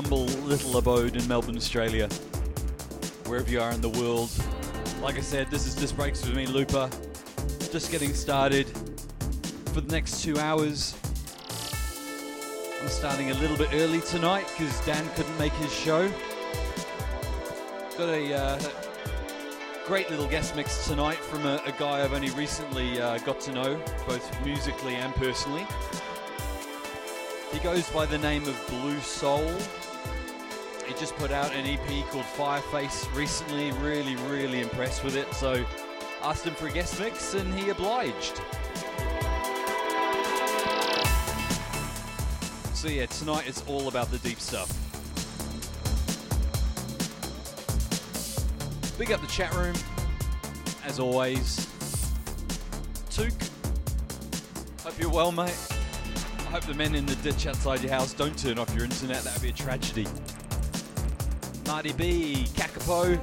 humble little abode in Melbourne, Australia. Wherever you are in the world. Like I said, this is Disc Breaks with me, Looper. Just getting started for the next two hours. I'm starting a little bit early tonight because Dan couldn't make his show. Got a uh, great little guest mix tonight from a, a guy I've only recently uh, got to know, both musically and personally. He goes by the name of Blue Soul. Just put out an EP called Fireface recently. Really, really impressed with it. So asked him for a guest mix and he obliged. So yeah, tonight it's all about the deep stuff. Big up the chat room, as always. Took, hope you're well, mate. I hope the men in the ditch outside your house don't turn off your internet. That would be a tragedy. Marty B, Kakapo.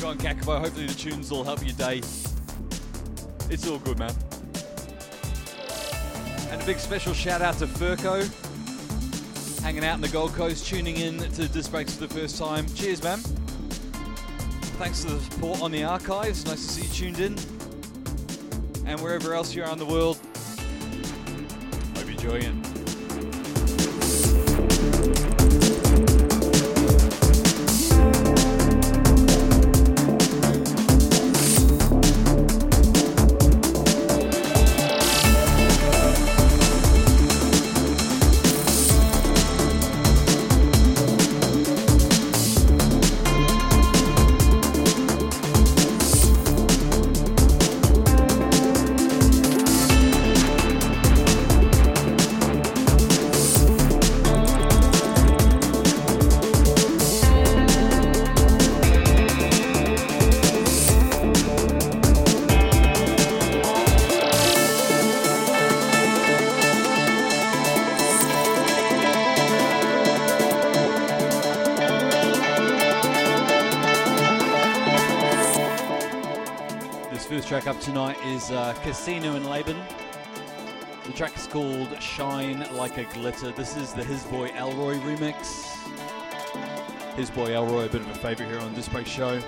Go on, Kakapo. Hopefully the tunes will help your day. It's all good, man. And a big special shout out to Furco, hanging out in the Gold Coast, tuning in to Disc Breaks for the first time. Cheers, man. Thanks for the support on the archives. Nice to see you tuned in. And wherever else you are in the world, hope you're enjoying it. Tonight is uh, Casino and Laban. The track is called Shine Like a Glitter. This is the His Boy Elroy remix. His Boy Elroy, a bit of a favourite here on this break show.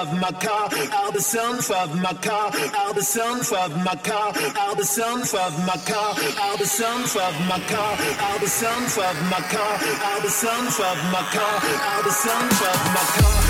Of my car, all the sunroof of my car, all the sunroof of my car, all the sunroof of my car, all the sunroof of my car, all the sunroof of my car, all the sunroof of my car.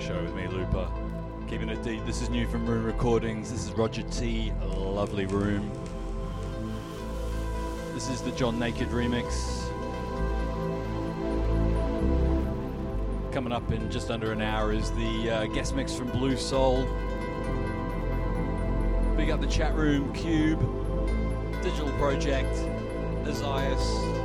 Show with me, Looper. Keeping it deep. This is new from Room Recordings. This is Roger T. A lovely room. This is the John Naked remix. Coming up in just under an hour is the uh, guest mix from Blue Soul. Big up the chat room, Cube, Digital Project, Desires.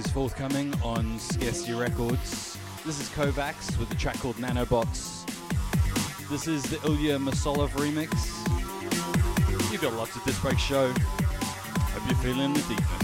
Is forthcoming on Scarcity Records. This is Kovacs with a track called Nanobots. This is the Ilya Masolov remix. You've got lots of this Break Show. Hope you're feeling the deepness.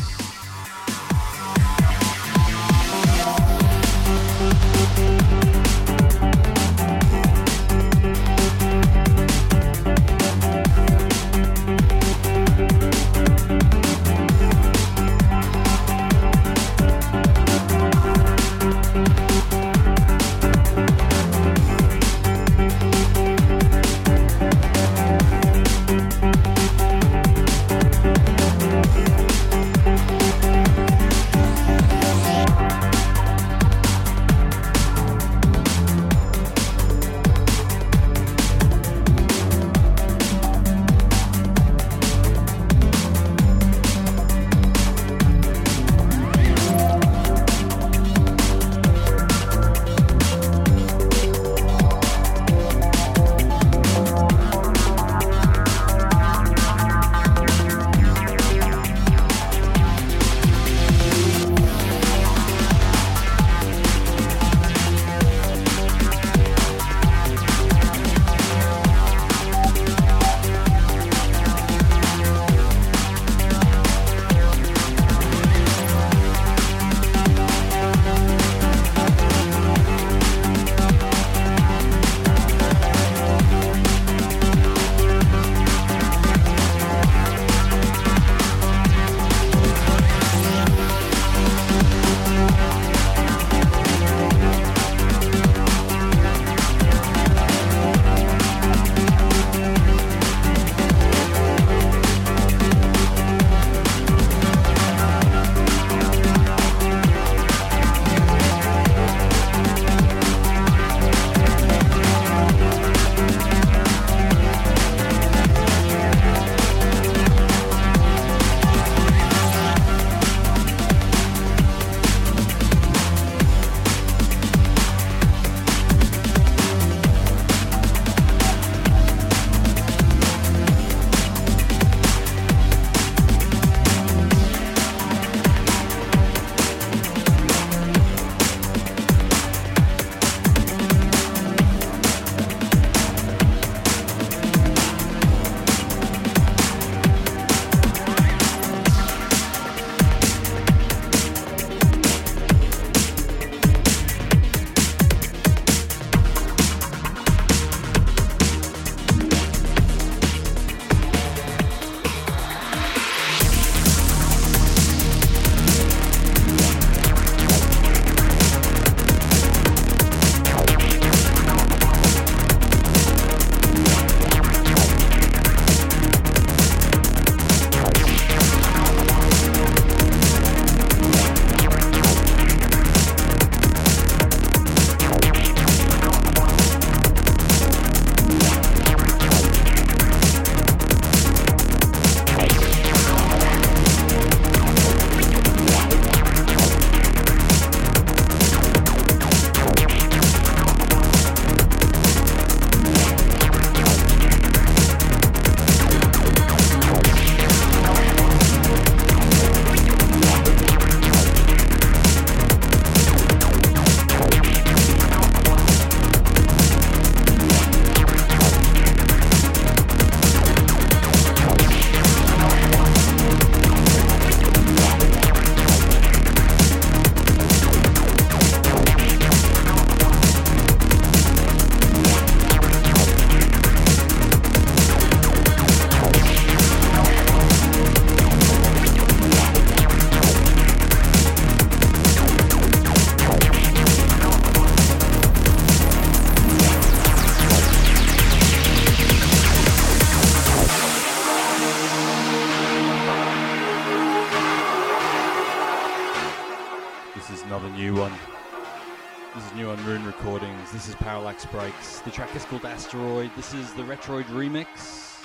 Asteroid. This is the Retroid remix.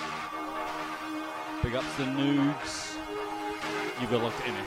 Big ups the Nudes. You've got to NSB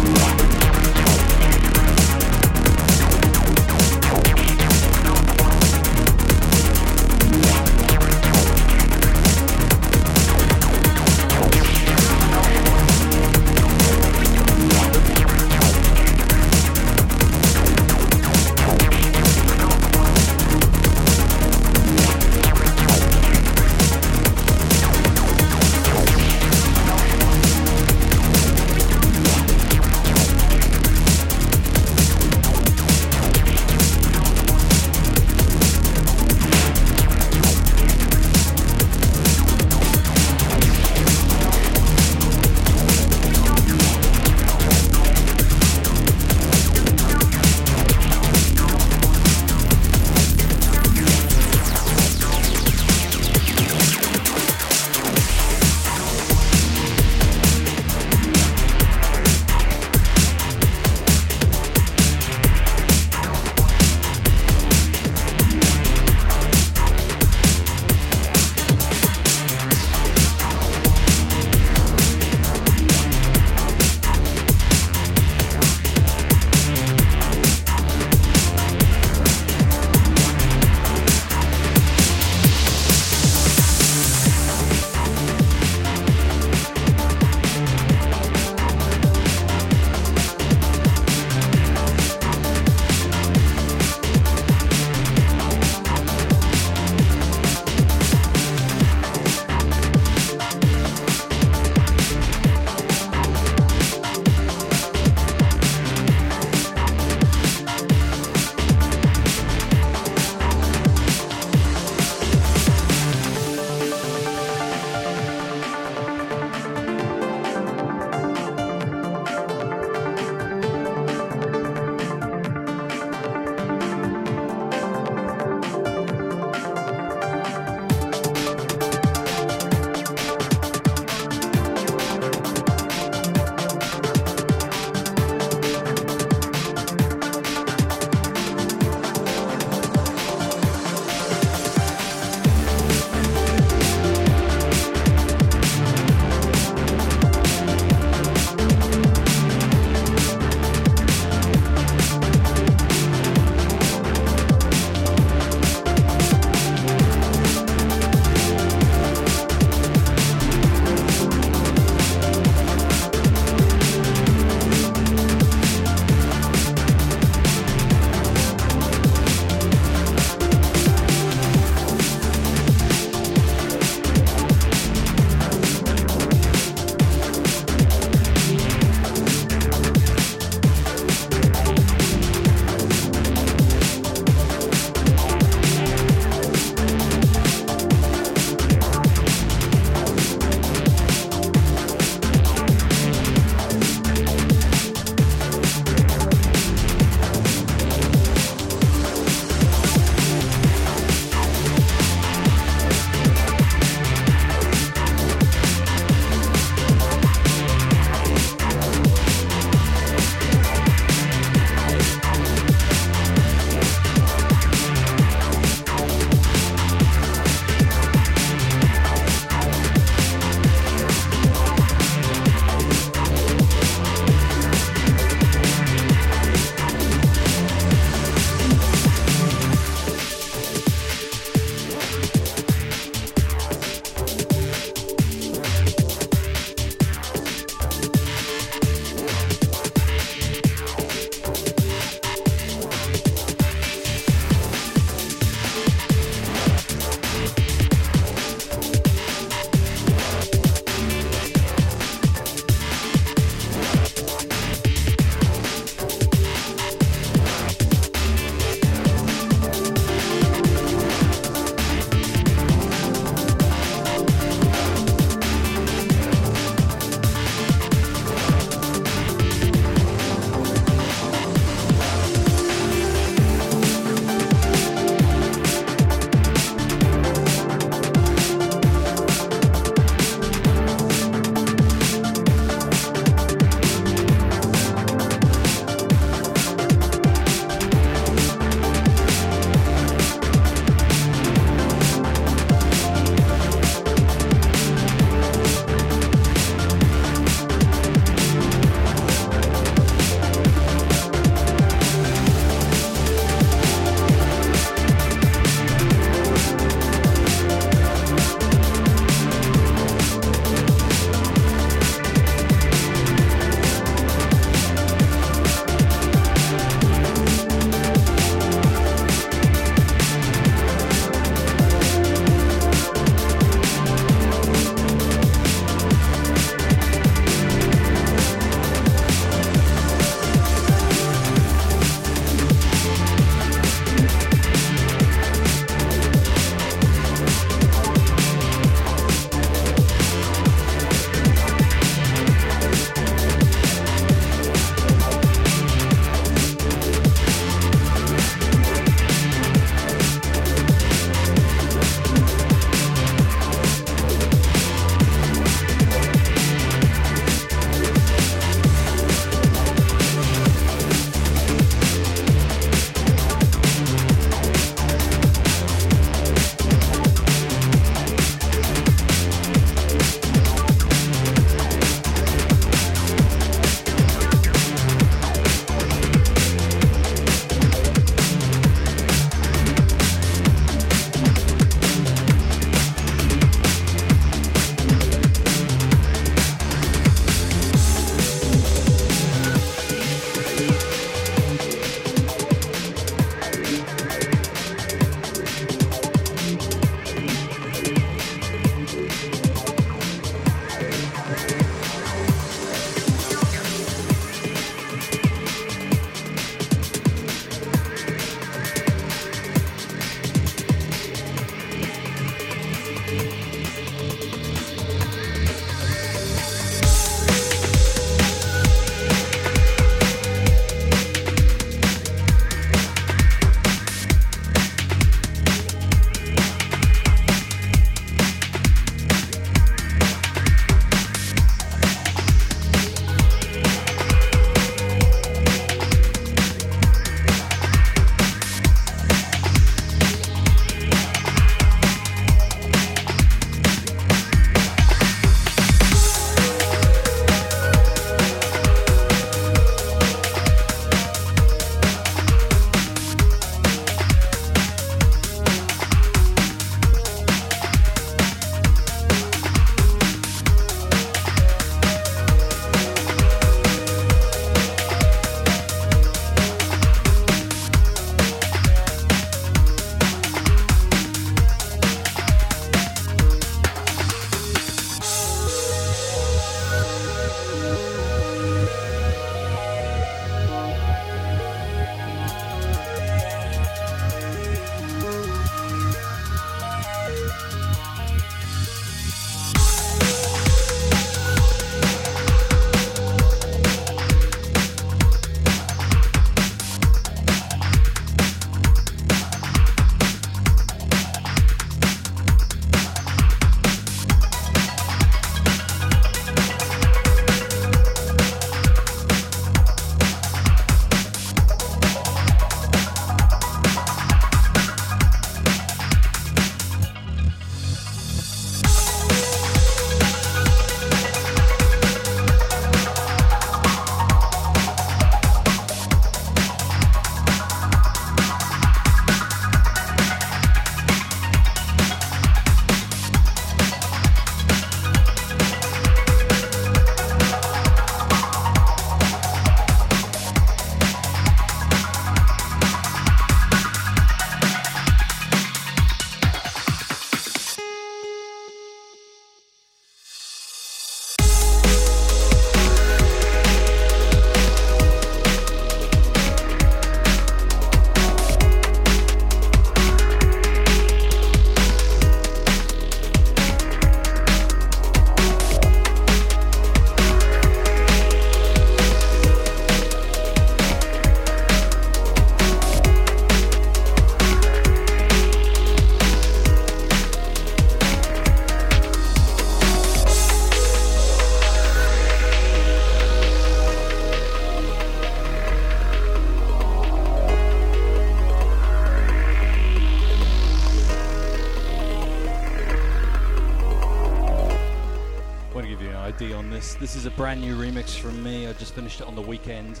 finished it on the weekend.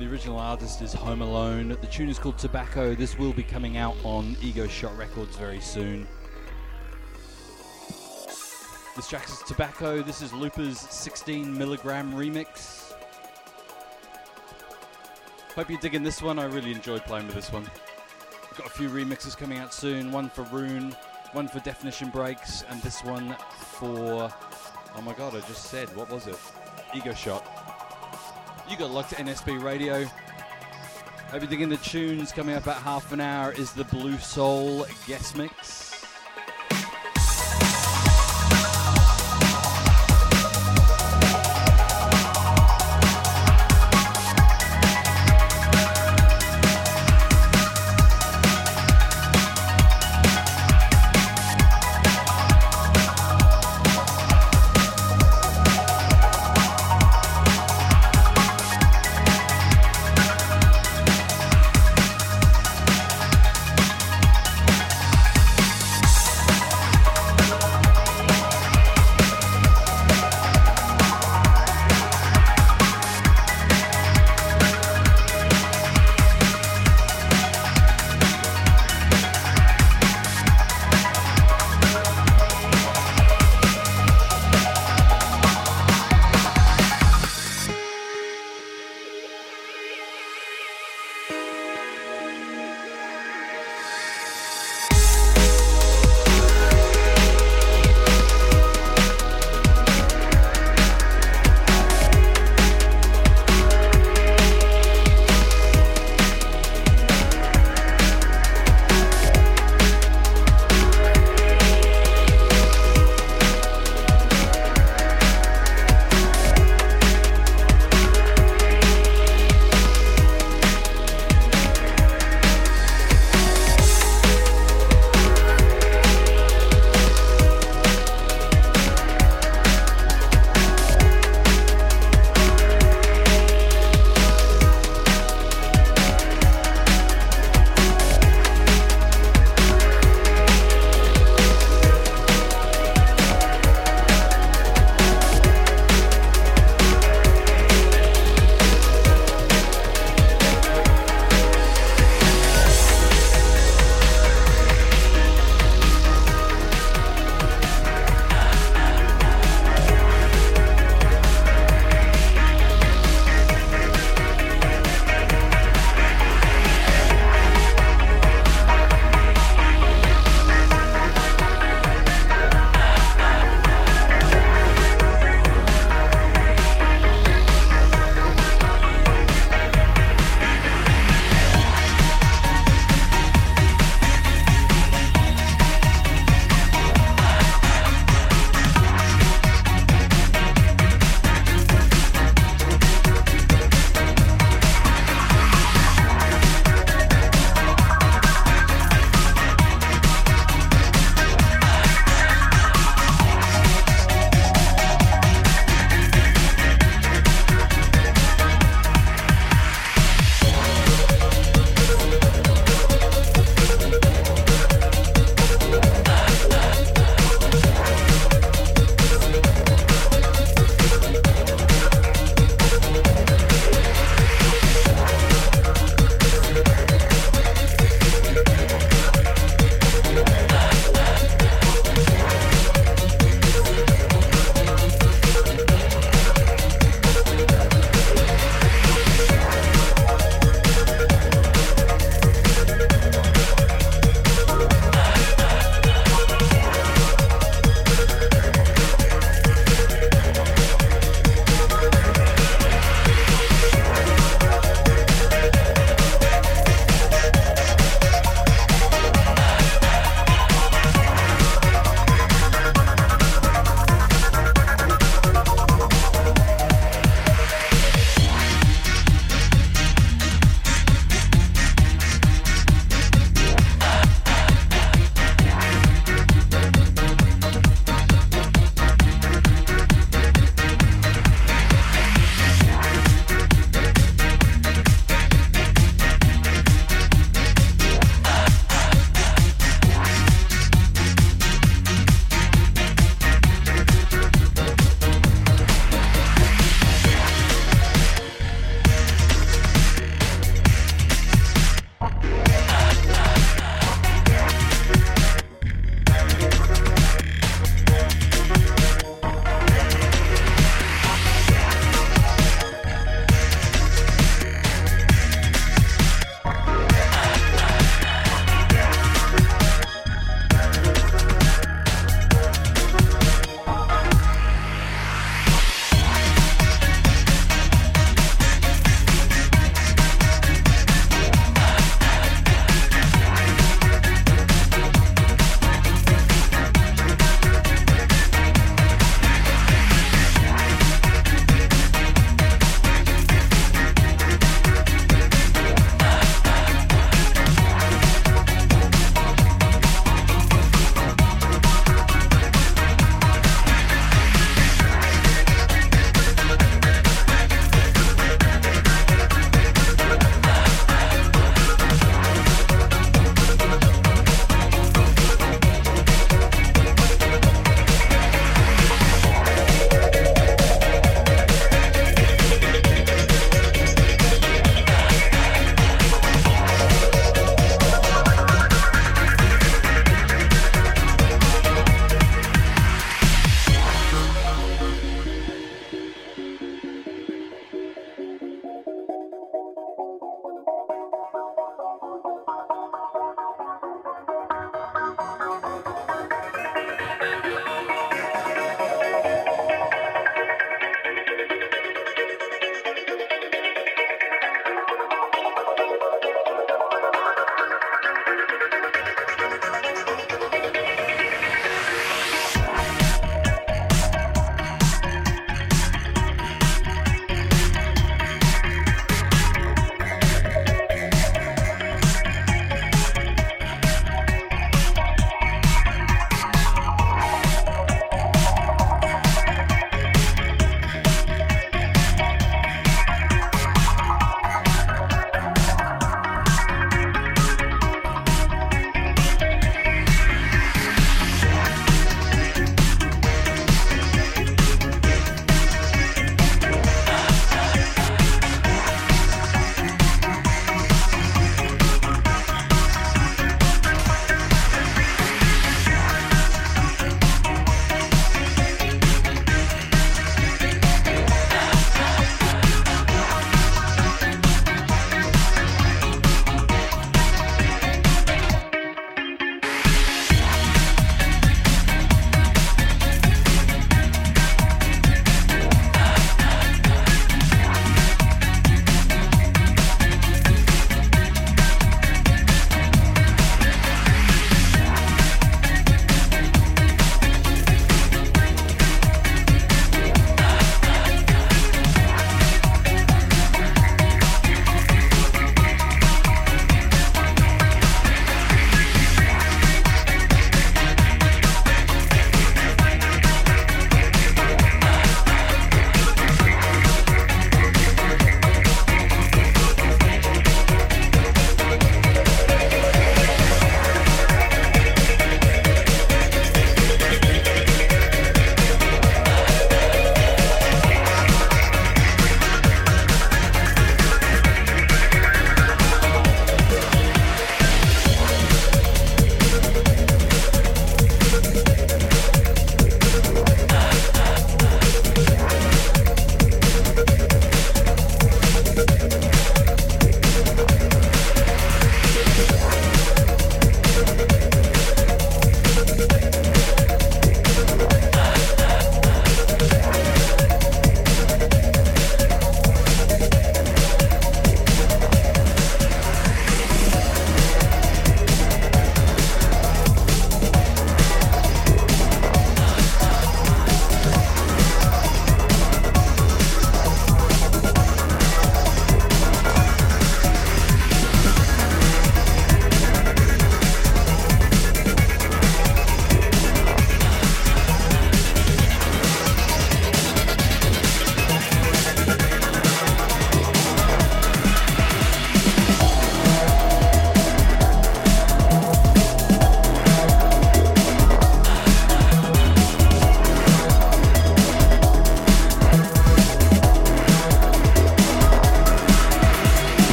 The original artist is Home Alone. The tune is called Tobacco. This will be coming out on Ego Shot Records very soon. This track is Tobacco. This is Looper's 16 milligram remix. Hope you're digging this one. I really enjoyed playing with this one. Got a few remixes coming out soon. One for Rune, one for Definition Breaks, and this one for. Oh my god, I just said, what was it? Ego Shot. You got locked to NSB Radio. Hope you're digging the tunes. Coming up about half an hour is the Blue Soul guest mix.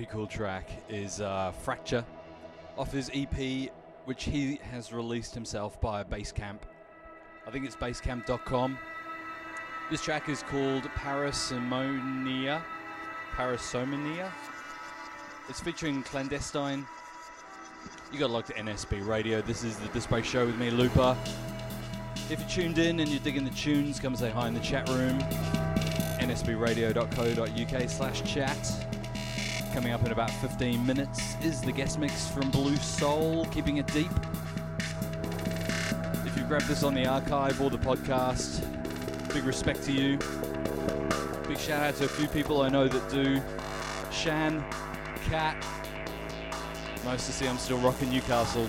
Very cool track is uh, Fracture off his EP, which he has released himself by Basecamp. I think it's basecamp.com. This track is called Parasimonia. Parasimonia. It's featuring Clandestine. You got to look to NSB Radio. This is the Display Show with me, Looper. If you're tuned in and you're digging the tunes, come say hi in the chat room. nsbradio.co.uk slash chat. Coming up in about 15 minutes is the guest mix from Blue Soul, keeping it deep. If you grab this on the archive or the podcast, big respect to you. Big shout out to a few people I know that do. Shan, Cat. Nice to see I'm still rocking Newcastle.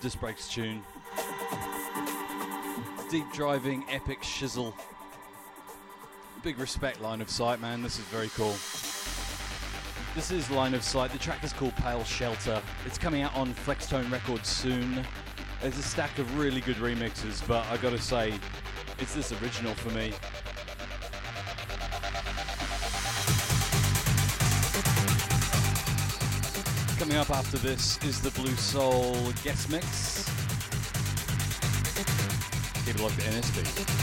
Disc Breaks tune. Deep driving, epic shizzle. Big respect, Line of Sight, man. This is very cool. This is Line of Sight. The track is called Pale Shelter. It's coming out on Flextone Records soon. There's a stack of really good remixes, but I gotta say, it's this original for me. Up after this is the Blue Soul guest mix. Keep it locked to NSB.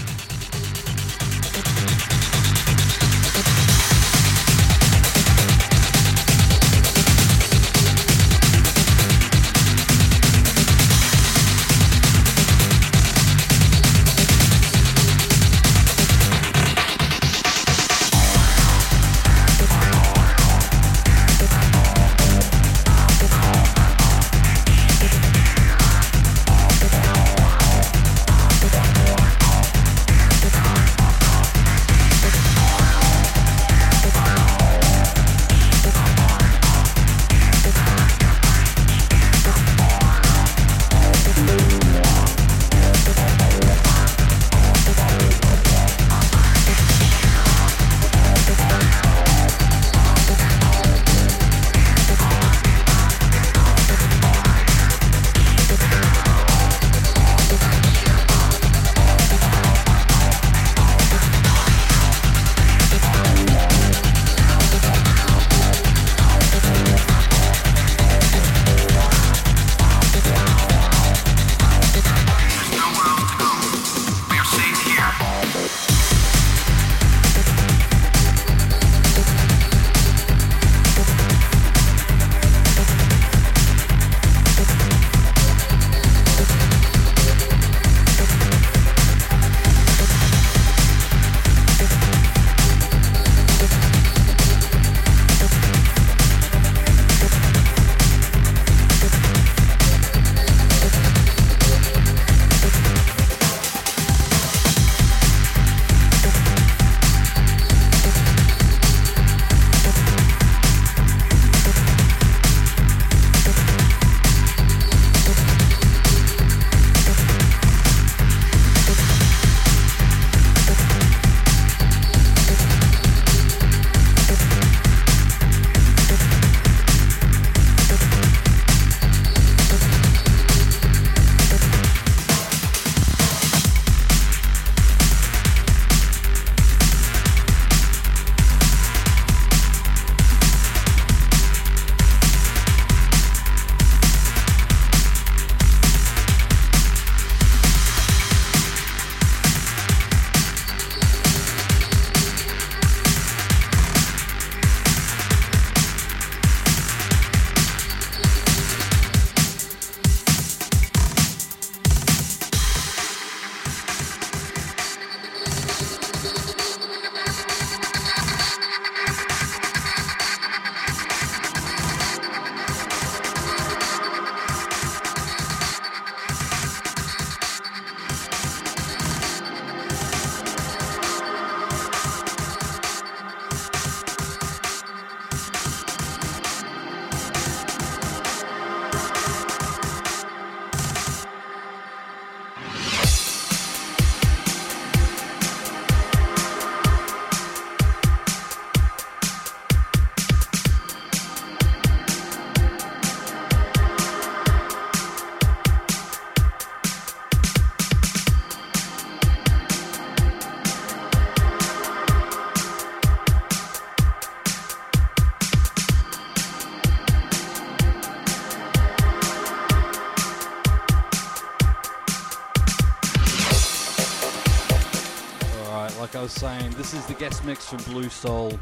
This is the guest mix from Blue Soul.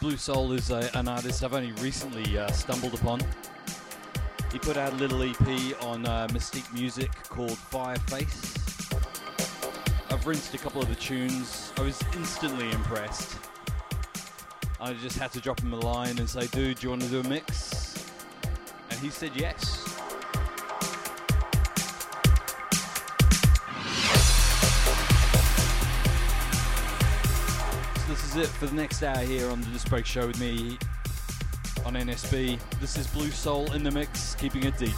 Blue Soul is a, an artist I've only recently uh, stumbled upon. He put out a little EP on uh, Mystique Music called Fireface. I've rinsed a couple of the tunes. I was instantly impressed. I just had to drop him a line and say, dude, do you want to do a mix? And he said yes. Is it for the next hour here on the Disc Show with me. on NSB. This is Blue Soul in the mix, keeping it deep.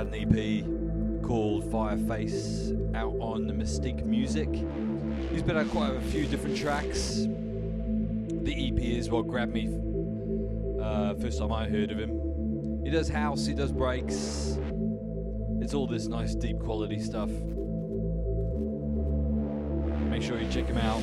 Out an EP called Fireface out on the Mystique Music. He's been out quite a few different tracks. The EP is what grabbed me uh, first time I heard of him. He does house, he does breaks. It's all this nice deep quality stuff. Make sure you check him out.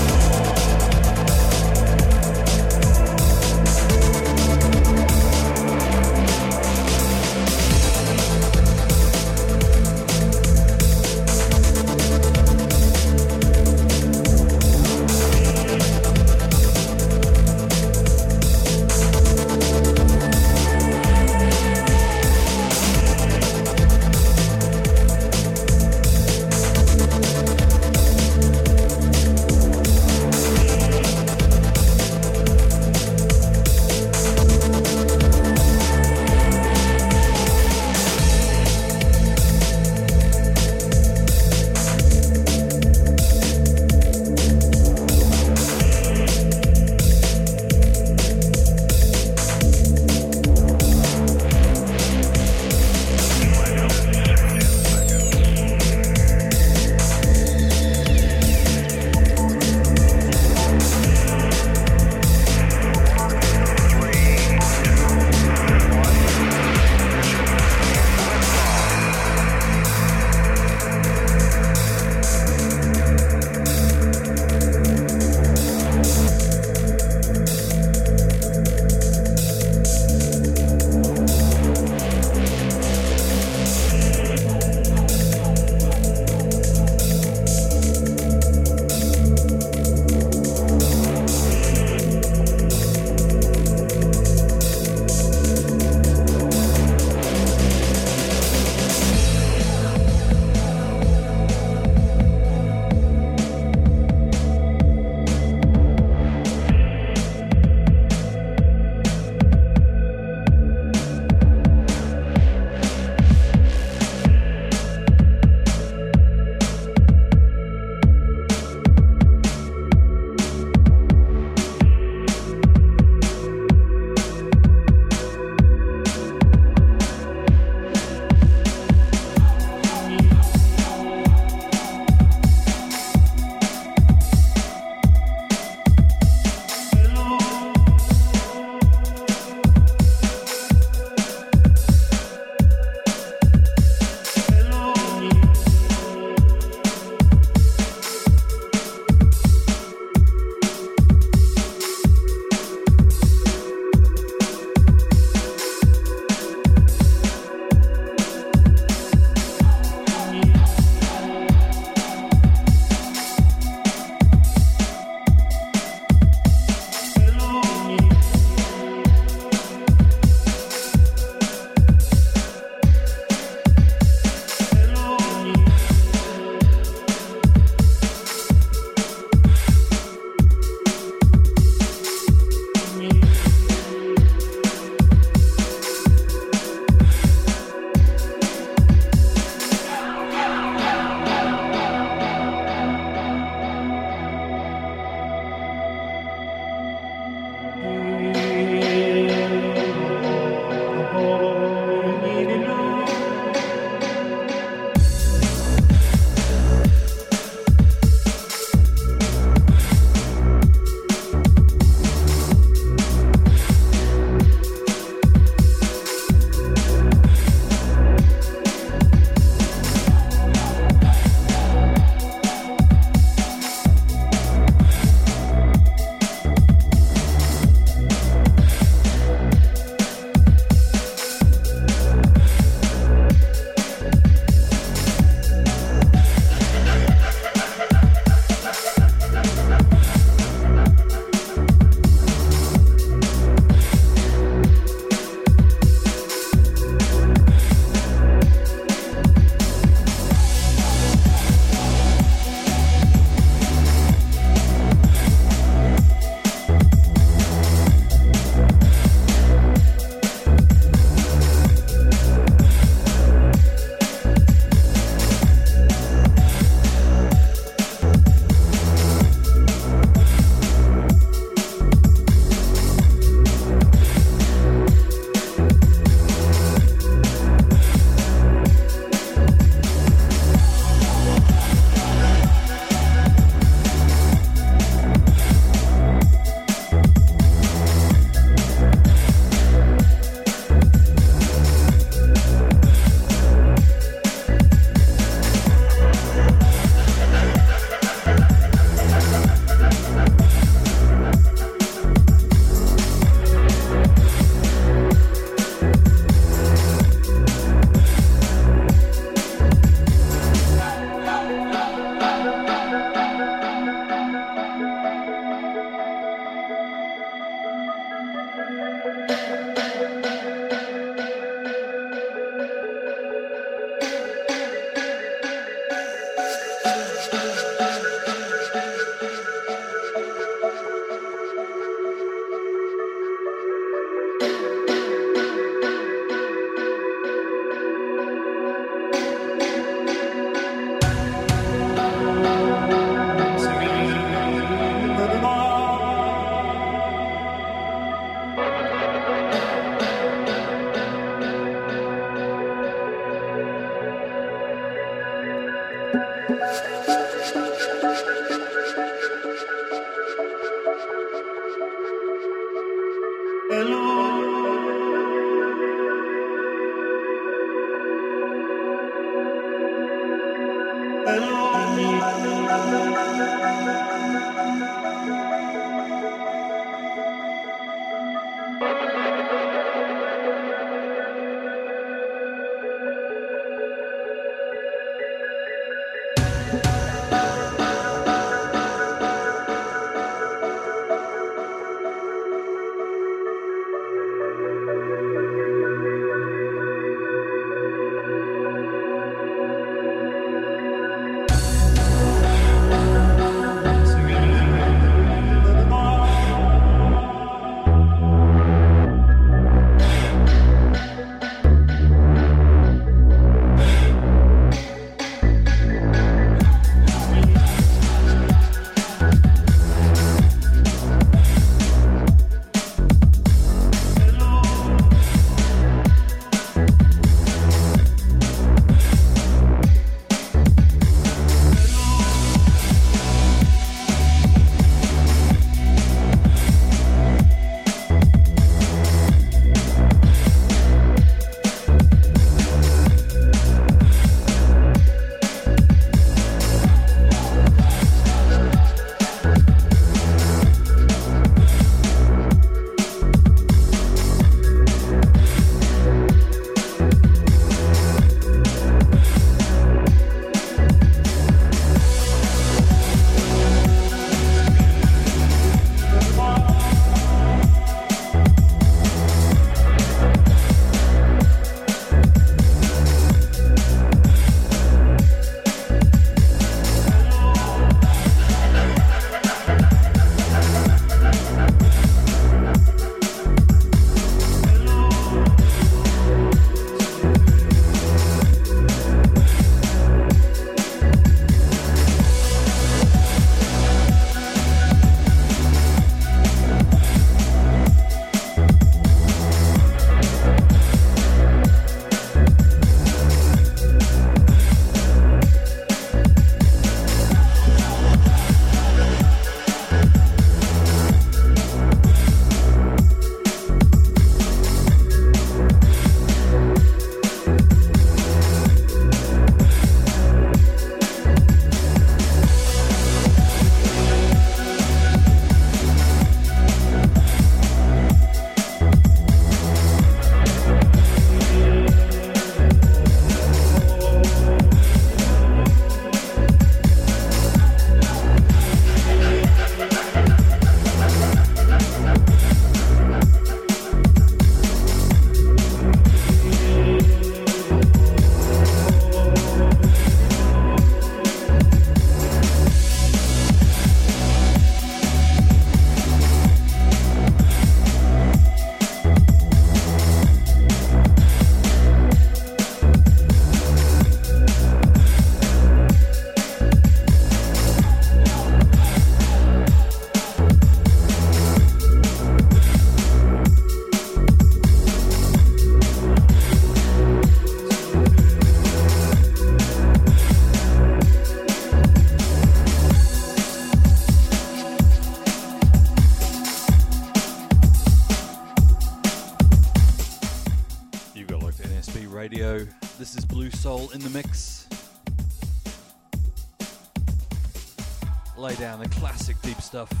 stuff.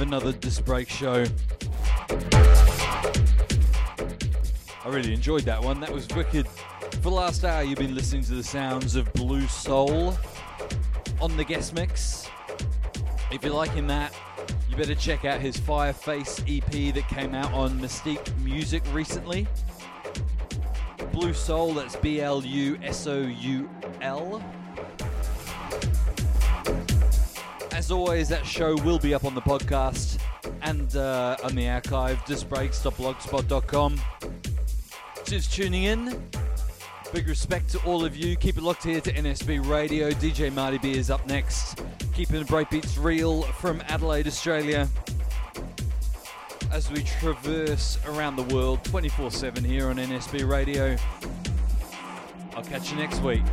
Another Disc Break show. I really enjoyed that one. That was wicked. For the last hour, you've been listening to the sounds of Blue Soul on the guest mix. If you're liking that, you better check out his Fireface EP that came out on Mystique Music recently. Blue Soul, that's B L U S O U As always, that show will be up on the podcast and uh, on the archive, discbreaks.blogspot.com. Just tuning in. Big respect to all of you. Keep it locked here to NSB Radio. DJ Marty B is up next. Keeping the breakbeats real from Adelaide, Australia. As we traverse around the world 24 7 here on NSB Radio. I'll catch you next week.